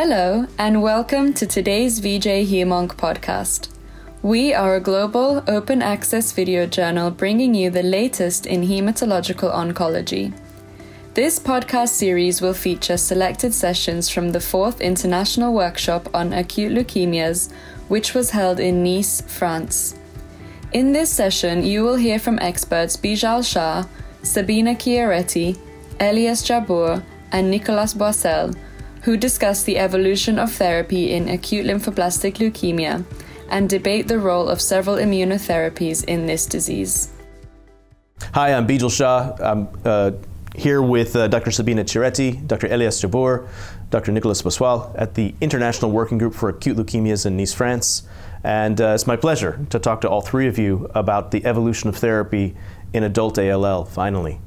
Hello, and welcome to today's VJ Hemonc podcast. We are a global, open access video journal bringing you the latest in hematological oncology. This podcast series will feature selected sessions from the fourth International Workshop on Acute Leukemias, which was held in Nice, France. In this session, you will hear from experts Bijal Shah, Sabina Chiaretti, Elias Jabbour, and Nicolas Boissel, who discuss the evolution of therapy in acute lymphoblastic leukemia and debate the role of several immunotherapies in this disease. Hi, I'm Bijal Shah. I'm uh, here with uh, Dr. Sabina Chiaretti, Dr. Elias Jabbour, Dr. Nicolas Boissel at the International Working Group for Acute Leukemias in Nice, France. And uh, it's my pleasure to talk to all three of you about the evolution of therapy in adult ALL, finally.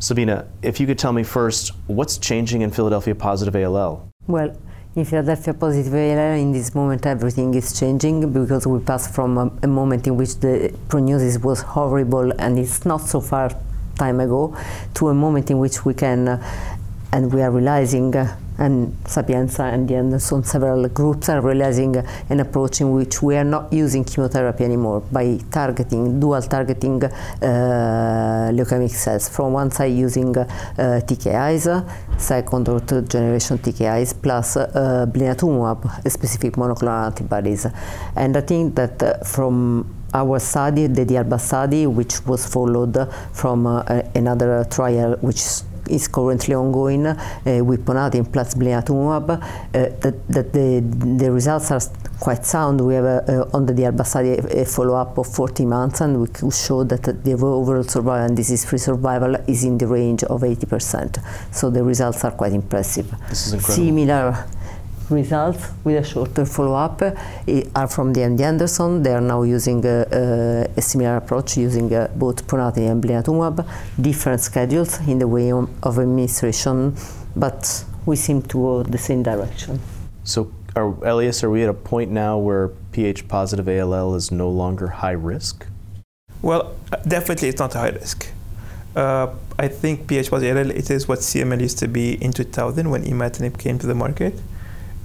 Sabina, if you could tell me first, what's changing in Philadelphia positive ALL? Well, in Philadelphia positive ALL, in this moment, everything is changing because we passed from a, a moment in which the prognosis was horrible and it's not so far time ago to a moment in which we can, uh, and we are realizing, uh, and Sapienza and the Anderson, several groups are realizing an approach in which we are not using chemotherapy anymore by targeting, dual targeting uh, leukemic cells. From one side using uh, TKIs, second or third generation TKIs, plus uh, blinatumomab, specific monoclonal antibodies. And I think that uh, from our study, the D-ALBA study, which was followed from uh, another trial which is currently ongoing uh, with ponatinib plus blinatumomab, uh, that, that the, the results are quite sound. We have uh, on the study a, a follow-up of 40 months and we could show that the overall survival and disease-free survival is in the range of 80%. So the results are quite impressive. This is incredible. Similar results with a shorter follow-up are from the MD Anderson. They are now using a, a, a similar approach, using uh, both ponatinib and blinatumomab, different schedules in the way of administration, but we seem to go the same direction. So, are, Elias, are we at a point now where Ph positive ALL is no longer high risk? Well, definitely it's not a high risk. Uh, I think Ph positive ALL it is what CML used to be in 2000 when imatinib came to the market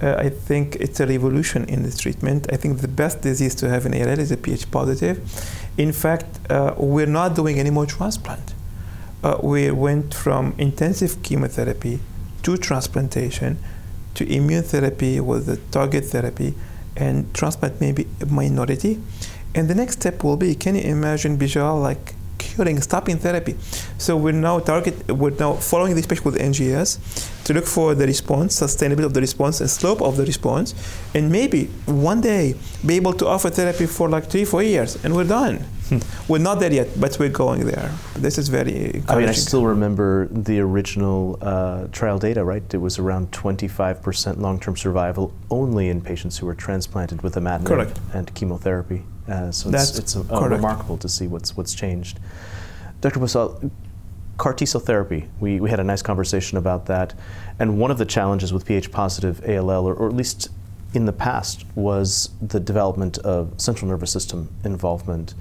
uh, I think it's a revolution in this treatment. I think the best disease to have in ALL is a Ph positive. In fact, uh, we're not doing any more transplant. Uh, we went from intensive chemotherapy to transplantation to immunotherapy with the target therapy, and transplant may be a minority. And the next step will be can you imagine Bijal like curing, stopping therapy. So we're now target, we're now following this patient with NGS to look for the response, sustainability of the response, and slope of the response, and maybe one day be able to offer therapy for like three, four years, and we're done. Hmm. We're not there yet, but we're going there. This is very. I mean, I still remember the original uh, trial data, right? It was around 25% long-term survival only in patients who were transplanted with imatinib Correct. and chemotherapy. Uh, so That's it's, it's uh, remarkable to see what's what's changed. Dr. Boissel, CAR T cell therapy. We, we had a nice conversation about that. And one of the challenges with Ph positive ALL, or, or at least in the past, was the development of central nervous system involvement.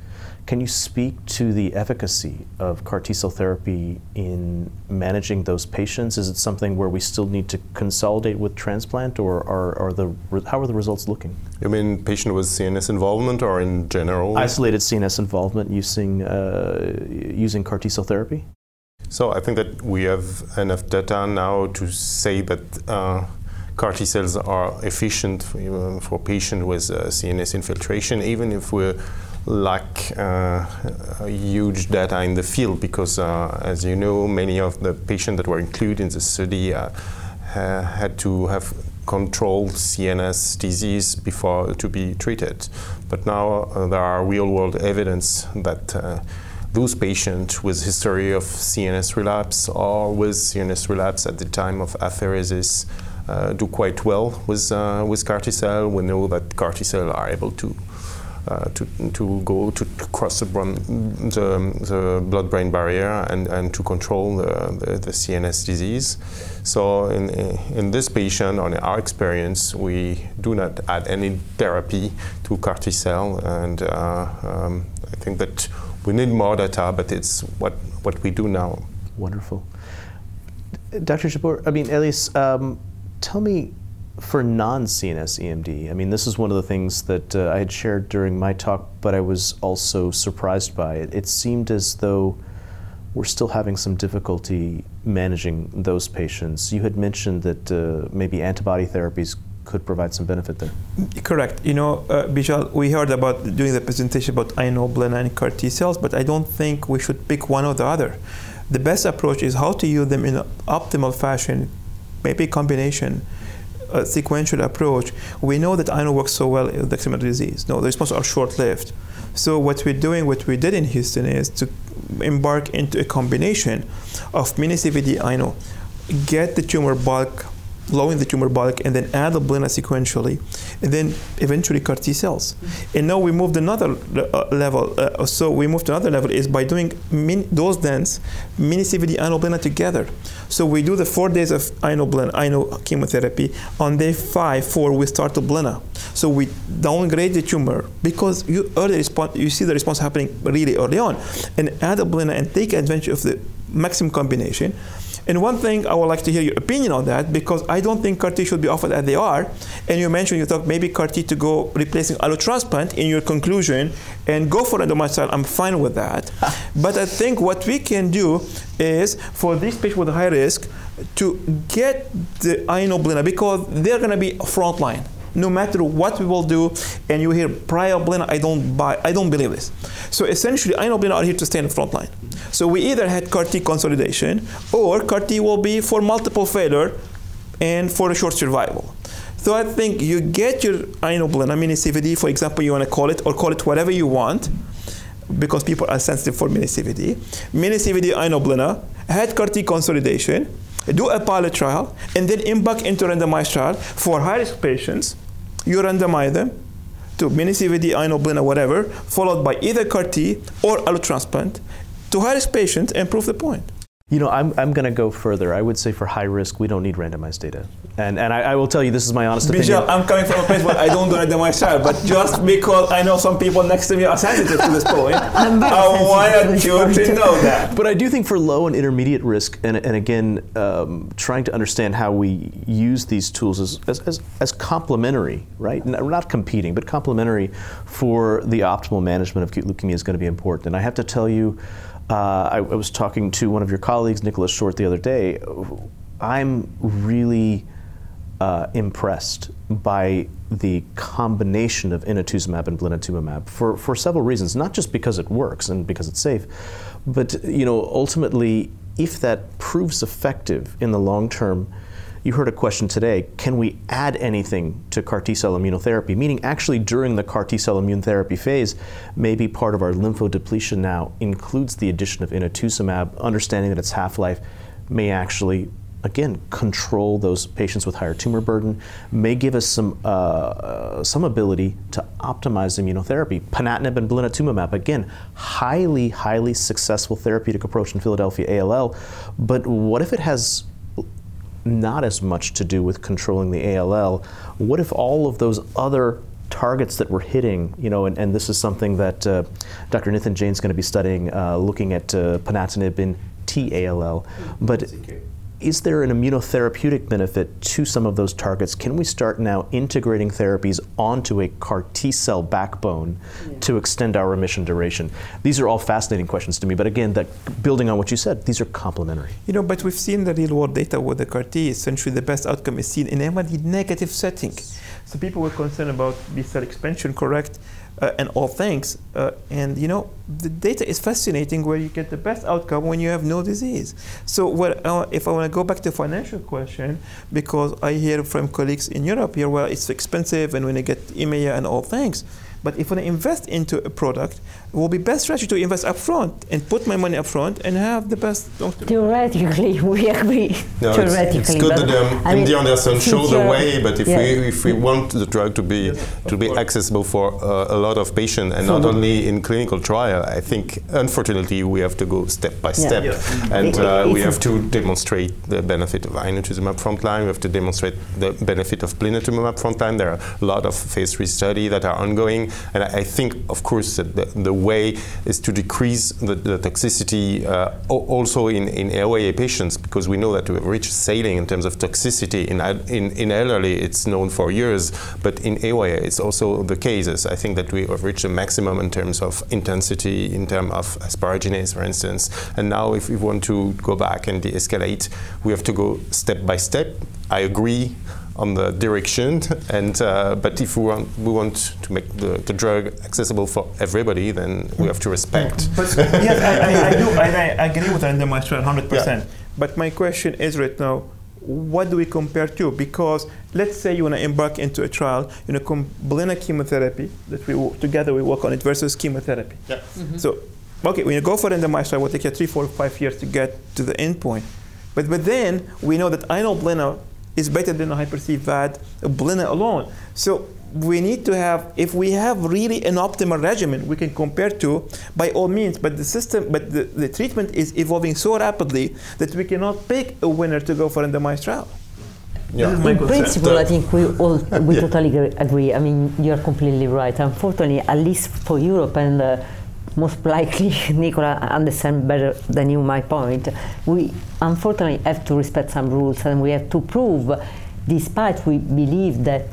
Can you speak to the efficacy of CAR T cell therapy in managing those patients? Is it something where we still need to consolidate with transplant, or are, are the how are the results looking? You mean patient with CNS involvement, or in general? Isolated CNS involvement using uh, using CAR T cell therapy. So I think that we have enough data now to say that. Uh, CAR T cells are efficient for, for patients with uh, CNS infiltration, even if we're lack uh, huge data in the field because, uh, as you know, many of the patients that were included in the study uh, had to have controlled CNS disease before to be treated. But now uh, there are real-world evidence that those patients with history of CNS relapse or with CNS relapse at the time of apheresis uh, do quite well with with CAR T cell. We know that CAR T cell are able to uh, to, to go to cross the, the, the blood-brain barrier and, and to control the, the, the, CNS disease. So in, in this patient, on our experience, we do not add any therapy to CAR T cell, and uh, um, I think that we need more data, but it's what, what we do now. Wonderful. Dr. Jabbour, I mean, Elias, um, tell me for non-CNS EMD, I mean, this is one of the things that uh, I had shared during my talk, but I was also surprised by it. It seemed as though we're still having some difficulty managing those patients. You had mentioned that uh, maybe antibody therapies could provide some benefit there. Correct. You know, uh, Bijal, we heard about doing the presentation about inoblin and CAR T cells, but I don't think we should pick one or the other. The best approach is how to use them in an optimal fashion, maybe combination, a sequential approach. We know that INO works so well with eczema disease. No, the responses are short-lived. So what we're doing, what we did in Houston, is to embark into a combination of mini CVD INO, get the tumor bulk lowering the tumor bulk, and then add the blina sequentially, and then eventually CAR T cells. Mm-hmm. And now we moved another uh, level. Uh, so we moved to another level is by doing min- those dense mini CVD inoblina together. So we do the four days of inoblina, ino chemotherapy. On day five, four, we start the blina. So we downgrade the tumor because you early response, you see the response happening really early on, and add a blina and take advantage of the maximum combination and one thing I would like to hear your opinion on that because I don't think CAR T should be offered as they are. And you mentioned you thought maybe CAR T to go replacing allotransplant in your conclusion and go for endomyocel. I'm fine with that. but I think what we can do is for these patients with high risk to get the inoblina because they're going to be frontline no matter what we will do, and you hear prior blina, I don't buy, I don't believe this. So essentially, I inoblina are here to stay in the front line. So we either had CAR T consolidation, or CAR T will be for multiple failure and for a short survival. So I think you get your I inoblina, mini CVD, for example, you want to call it, or call it whatever you want, because people are sensitive for mini CVD. Mini CVD inoblina, had CAR T consolidation, do a pilot trial, and then embark into randomized trial for high-risk patients you randomize them to mini CVD, inoblina, whatever, followed by either CAR T or allotransplant to risk patients and prove the point. You know, I'm, I'm going to go further. I would say for high risk, we don't need randomized data. And, and I, I will tell you, this is my honest Michel, opinion. I'm coming from a place where I don't do randomized trial, but just because I know some people next to me are sensitive to this point, I wanted you to know that. But I do think for low and intermediate risk, and, and again, um, trying to understand how we use these tools as, as, as, as complementary, right? Not competing, but complementary for the optimal management of acute leukemia is going to be important. And I have to tell you, uh, I, I, was talking to one of your colleagues, Nicholas Short, the other day. I'm really uh, impressed by the combination of inotuzumab and blinatumomab for, for several reasons. Not just because it works and because it's safe, but you know ultimately, if that proves effective in the long term, you heard a question today can we add anything to CAR T cell immunotherapy? Meaning, actually, during the CAR T cell immunotherapy phase, maybe part of our lymphodepletion now includes the addition of inotuzumab, understanding that its half life may actually again control those patients with higher tumor burden may give us some uh, uh, some ability to optimize immunotherapy ponatinib and blinatumomab again highly highly successful therapeutic approach in Philadelphia ALL but what if it has not as much to do with controlling the ALL. What if all of those other targets that we're hitting, you know, and, and this is something that uh, Dr. Nathan Jain is going to be studying, uh, looking at uh, ponatinib in T-ALL. But is there an immunotherapeutic benefit to some of those targets? Can we start now integrating therapies onto a CAR T cell backbone yeah. to extend our remission duration? These are all fascinating questions to me, but again, that, building on what you said, these are complementary. You know, but we've seen the real world data with the CAR T. Essentially, the best outcome is seen in MRD negative setting. So people were concerned about B cell expansion, correct? Uh, and all things. Uh, and you know, the data is fascinating where you get the best outcome when you have no disease. So, what, uh, if I want to go back to financial question, because I hear from colleagues in Europe here, well, it's expensive, and when you get EMEA and all things. But if I invest into a product, it will be best strategy to invest upfront and put my money upfront and have the best. Theoretically, we agree. No, Theoretically, it's, it's good that um, MD Anderson show the way, but if yeah. we if we want the drug to be yes, to be accessible for uh, a lot of patients and so not only in clinical trial, I think unfortunately we have to go step by yeah. step, yeah. and uh, we have to demonstrate the benefit of inotuzumab frontline. We have to demonstrate the benefit of blinatumomab frontline. There are a lot of phase three studies that are ongoing And I, I think, of course, that the, the, way is to decrease the, the toxicity uh, also in, in AYA patients because we know that we have reached ceiling in terms of toxicity. In, in, in elderly, it's known for years, but in AYA, it's also the cases. I think that we have reached a maximum in terms of intensity, in terms of asparaginase, for instance. And now, if we want to go back and de-escalate, we have to go step by step. I agree on the direction. And uh, but if we want we want to make the, the drug accessible for everybody, then we have to respect. But yes, I, I, I do, and I agree with randomized 100 percent. But my question is right now, what do we compare to? Because let's say you want to embark into a trial, you know, Blina chemotherapy that we together we work on it versus chemotherapy. Yeah. Mm-hmm. So, okay, when you go for randomized trial, it will take you three, four, five years to get to the end point. But but then we know that Blina is better than a hyper-CVAD, Blina alone. So we need to have, if we have really an optimal regimen we can compare to, by all means, but the system, but the, the treatment is evolving so rapidly that we cannot pick a winner to go for randomized trial. Yeah. In principle, I think we all we yeah. totally agree. I mean, you are completely right. Unfortunately, at least for Europe and uh, most likely Nicola understand better than you my point. We unfortunately have to respect some rules and we have to prove, despite we believe that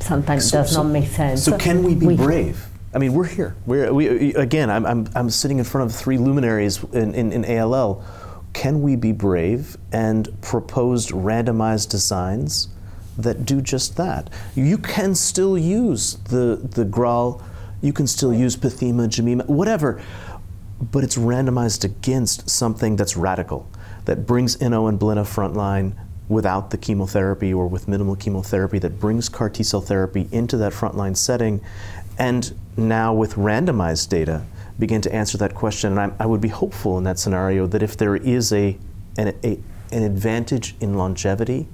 sometimes so, does so, not make sense. So can we be we, brave? I mean, we're here. We're, we, again, I'm, I'm, I'm sitting in front of three luminaries in, in, in ALL. Can we be brave and propose randomized designs that do just that? You can still use the, the GRAALL you can still use PETHEMA, GIMEMA, whatever, but it's randomized against something that's radical, that brings Ino and Blina frontline without the chemotherapy or with minimal chemotherapy, that brings CAR T cell therapy into that frontline setting, and now with randomized data, begin to answer that question. And I, I would be hopeful in that scenario that if there is a, an, a, an advantage in longevity,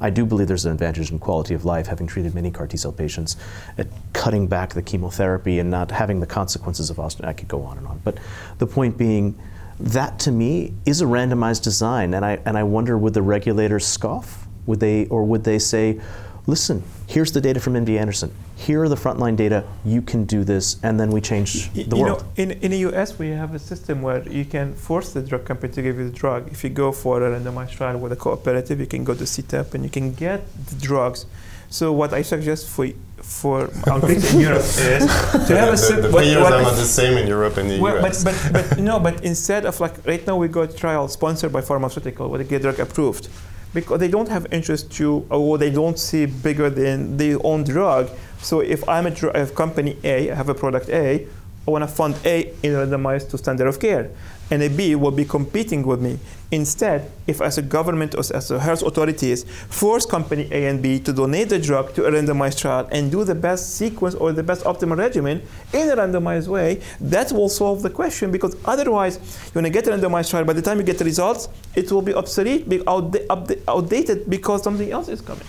I do believe there's an advantage in quality of life, having treated many CAR T cell patients, at cutting back the chemotherapy and not having the consequences of Austin. I could go on and on. But the point being, that to me is a randomized design. And I, and I wonder would the regulators scoff? Would they, or would they say, listen, here's the data from MD Anderson. Here are the frontline data. You can do this, and then we change the you world. Know, in, in the US, we have a system where you can force the drug company to give you the drug. If you go for a randomized trial with a cooperative, you can go to CTEP and you can get the drugs. So what I suggest for for our colleagues in Europe is to have a the, the payers are not the same in Europe and the well, US. But, but, but no, but instead of like right now we got a trial sponsored by pharmaceutical where they get drug approved because they don't have interest to or they don't see bigger than their own drug. So if I'm a, company A, I have a product A, I want to fund A in randomized to standard of care and a B will be competing with me. Instead, if as a government or as a health authorities force company A and B to donate the drug to a randomized trial and do the best sequence or the best optimal regimen in a randomized way, that will solve the question because otherwise, going to get a randomized trial, by the time you get the results, it will be obsolete, be outdated because something else is coming.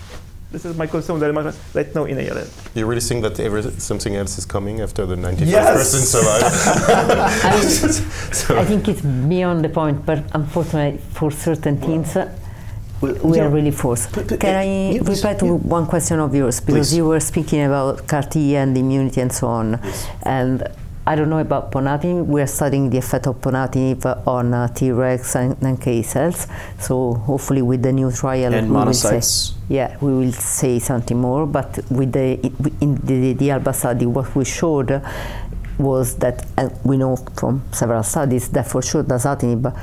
This is my concern very much right now in ALL. You really think that every, something else is coming after the 95% yes! survive? I, so. I think it's beyond the point, but unfortunately for certain teams, uh, we are really forced. But, but, Can I reply to one question of yours? Because Please. you were speaking about CAR T and immunity and so on. Yes. And I don't know about ponatinib. We are studying the effect of ponatinib on uh, Tregs and, and K cells. So hopefully, with the new trial, and we monocytes. Will say, yeah, we will say something more. But with the in the, the ALBA study, what we showed was that uh, we know from several studies that for sure dasatinib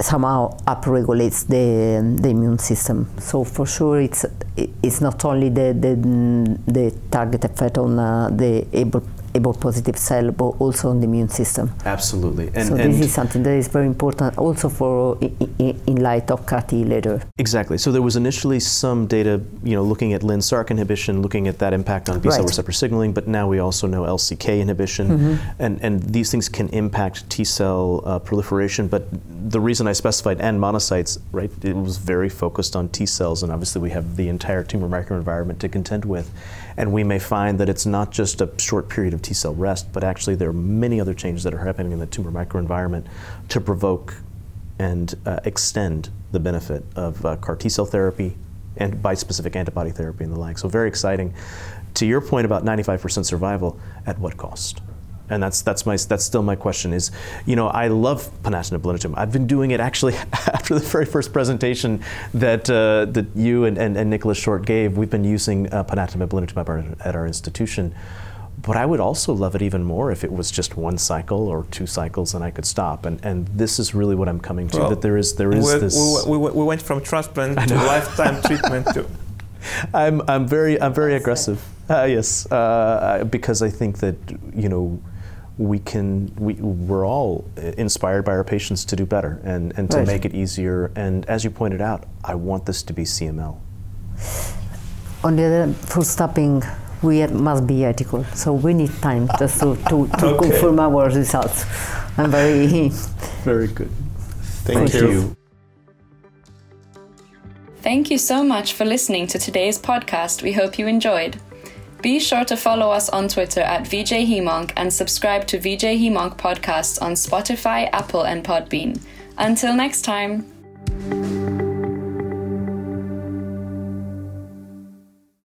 somehow upregulates the the immune system. So for sure, it's it's not only the the, the target effect on uh, the able able positive cell, but also on the immune system. Absolutely. And, so and this is something that is very important also for in, in light of CAR T later. Exactly. So there was initially some data, you know, looking at LYNSARC inhibition, looking at that impact on B cell right. receptor signaling, but now we also know LCK inhibition, mm-hmm. and and these things can impact T cell uh, proliferation. But the reason I specified and monocytes, right, it was very focused on T cells, and obviously we have the entire tumor microenvironment to contend with. And we may find that it's not just a short period of T cell rest, but actually there are many other changes that are happening in the tumor microenvironment to provoke and uh, extend the benefit of uh, CAR T cell therapy and bispecific antibody therapy and the like. So very exciting. To your point about 95% survival, at what cost? and that's that's my that's still my question is you know I love ponatinib blinatumomab. I've been doing it actually after the very first presentation that uh, that you and, and, and, Nicholas Short gave. We've been using uh, ponatinib blinatumomab at our institution. But I would also love it even more if it was just one cycle or two cycles and I could stop. And, and this is really what I'm coming to, well, that there is, there is we, this... We, we, we went from transplant to lifetime treatment to... I'm, I'm very, I'm very aggressive. Uh, yes, uh, because I think that, you know, we can we, we're all inspired by our patients to do better and, and to right. make it easier and as you pointed out i want this to be cml on the other full stopping we must be ethical so we need time just to, to, to okay. confirm our results i'm very very good thank, thank you. you thank you so much for listening to today's podcast we hope you enjoyed be sure to follow us on Twitter at VJ Hemonc and subscribe to VJ Hemonc podcast on Spotify, Apple, and Podbean. Until next time.